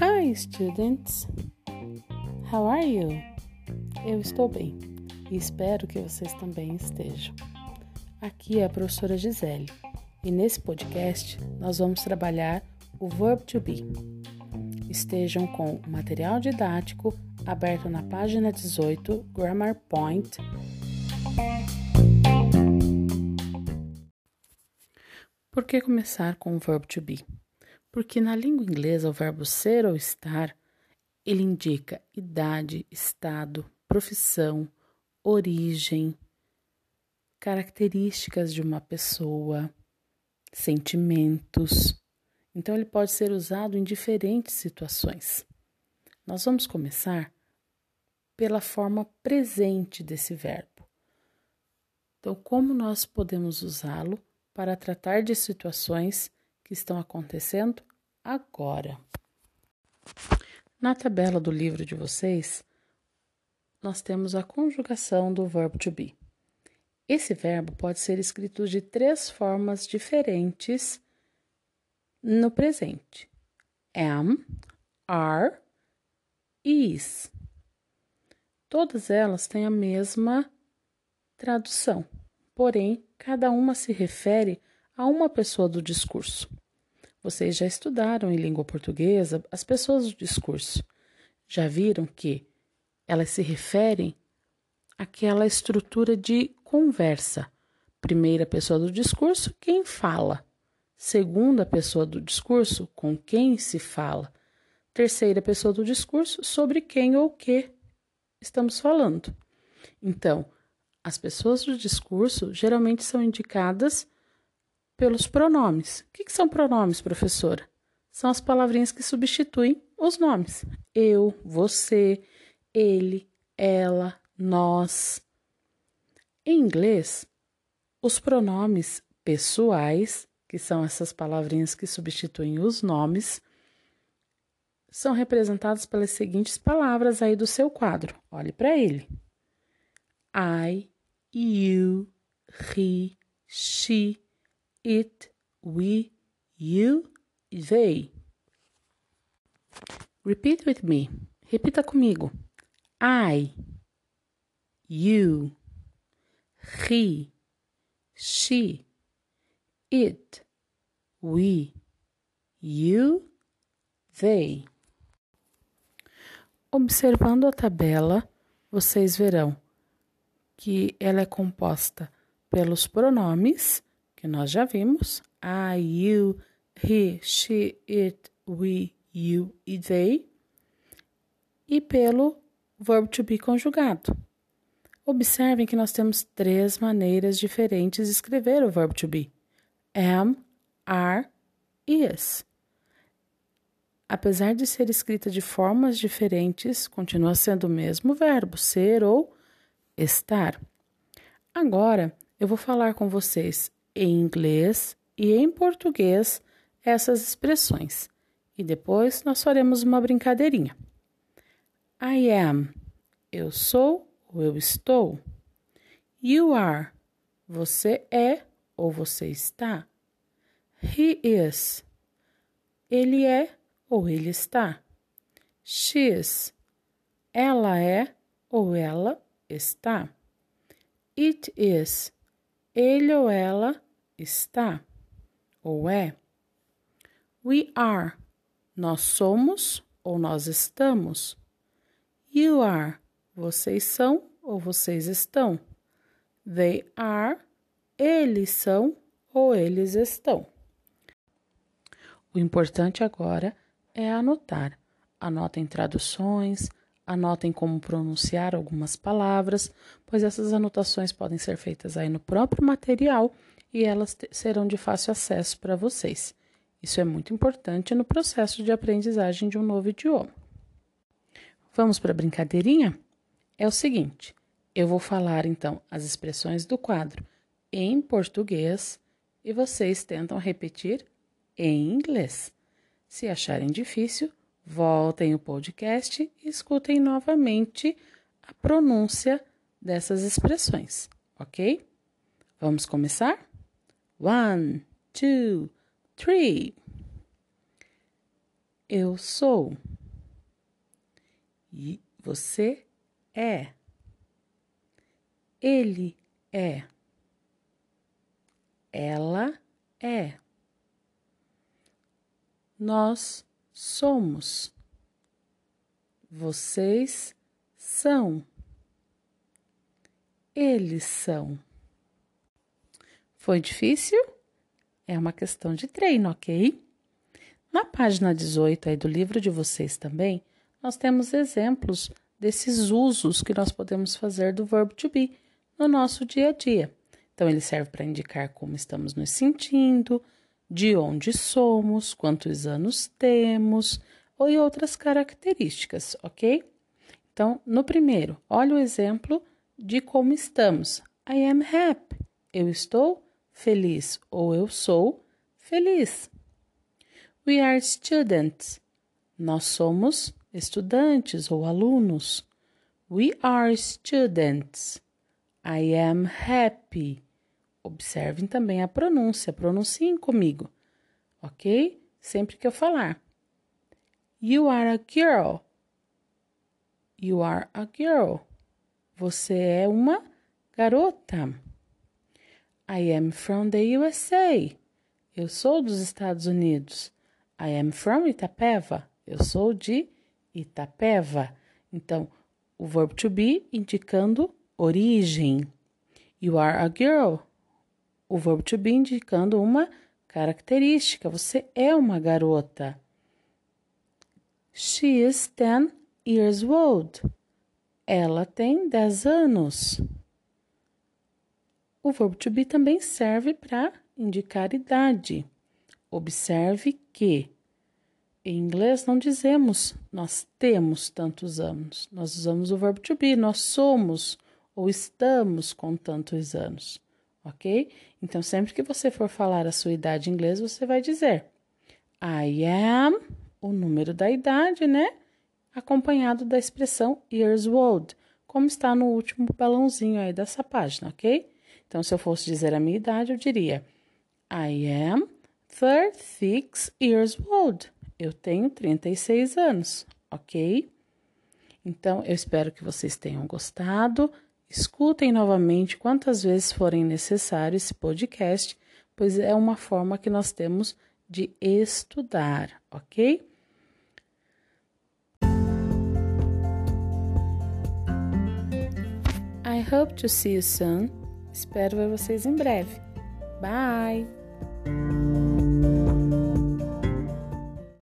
Hi, students. How are you? Eu estou bem e espero que vocês também estejam. Aqui é a professora Gisele e nesse podcast nós vamos trabalhar o verb to be. Estejam com o material didático aberto na página 18, Grammar Point. Por que começar com o verbo to be? Porque na língua inglesa o verbo ser ou estar ele indica idade, estado, profissão, origem, características de uma pessoa, sentimentos. Então ele pode ser usado em diferentes situações. Nós vamos começar pela forma presente desse verbo. Então, como nós podemos usá-lo para tratar de situações que estão acontecendo agora. Na tabela do livro de vocês, nós temos a conjugação do verbo to be. Esse verbo pode ser escrito de três formas diferentes no presente: am, are e is. Todas elas têm a mesma tradução, porém cada uma se refere a uma pessoa do discurso. Vocês já estudaram em língua portuguesa as pessoas do discurso. Já viram que elas se referem àquela estrutura de conversa. Primeira pessoa do discurso, quem fala. Segunda pessoa do discurso, com quem se fala. Terceira pessoa do discurso, sobre quem ou que estamos falando. Então, as pessoas do discurso geralmente são indicadas pelos pronomes. O que, que são pronomes, professora? São as palavrinhas que substituem os nomes. Eu, você, ele, ela, nós. Em inglês, os pronomes pessoais, que são essas palavrinhas que substituem os nomes, são representados pelas seguintes palavras aí do seu quadro. Olhe para ele: I, you, he, she, it, we, you, they. Repeat with me. Repita comigo. I, you, he, she, it, we, you, they. Observando a tabela, vocês verão que ela é composta pelos pronomes, que nós já vimos, I, you, he, she, it, we, you e they, e pelo verbo to be conjugado. Observem que nós temos três maneiras diferentes de escrever o verbo to be: am, are, is. Apesar de ser escrita de formas diferentes, continua sendo o mesmo verbo, ser ou estar. Agora eu vou falar com vocês em inglês e em português essas expressões e depois nós faremos uma brincadeirinha. I am, eu sou ou eu estou. You are, você é ou você está. He is, ele é ou ele está. She is, ela é ou ela está. It is. Ele ou ela está ou é. We are. Nós somos ou nós estamos. You are. Vocês são ou vocês estão. They are. Eles são ou eles estão. O importante agora é anotar. Anotem traduções, Anotem como pronunciar algumas palavras, pois essas anotações podem ser feitas aí no próprio material e elas serão de fácil acesso para vocês. Isso é muito importante no processo de aprendizagem de um novo idioma. Vamos para a brincadeirinha? É o seguinte: eu vou falar então as expressões do quadro em português e vocês tentam repetir em inglês. Se acharem difícil, Voltem o podcast e escutem novamente a pronúncia dessas expressões, ok? Vamos começar? One, two, three. Eu sou. E você é. Ele é. Ela é. Nós somos. Vocês são. Eles são. Foi difícil? É uma questão de treino, ok? Na página 18 aí do livro de vocês também, nós temos exemplos desses usos que nós podemos fazer do verbo to be no nosso dia a dia. Então, ele serve para indicar como estamos nos sentindo, de onde somos, quantos anos temos ou outras características, ok? Então, no primeiro, olha o exemplo de como estamos. I am happy. Eu estou feliz ou eu sou feliz. We are students. Nós somos estudantes ou alunos. We are students. I am happy. Observem também a pronúncia, pronunciem comigo, ok? Sempre que eu falar. You are a girl. You are a girl. Você é uma garota. I am from the USA. Eu sou dos Estados Unidos. I am from Itapeva. Eu sou de Itapeva. Então, o verbo to be indicando origem. You are a girl o verbo to be indicando uma característica. Você é uma garota. She is 10 years old. Ela tem 10 anos. O verbo to be também serve para indicar idade. Observe que em inglês não dizemos nós temos tantos anos. Nós usamos o verbo to be, nós somos ou estamos com tantos anos ok? Então, sempre que você for falar a sua idade em inglês, você vai dizer I am, o número da idade, né? Acompanhado da expressão years old, como está no último balãozinho aí dessa página, ok? Então, se eu fosse dizer a minha idade, eu diria I am 36 years old. Eu tenho 36 anos, ok? Então, eu espero que vocês tenham gostado. Escutem novamente quantas vezes forem necessário esse podcast, pois é uma forma que nós temos de estudar, ok? I hope to see you soon. Espero ver vocês em breve. Bye!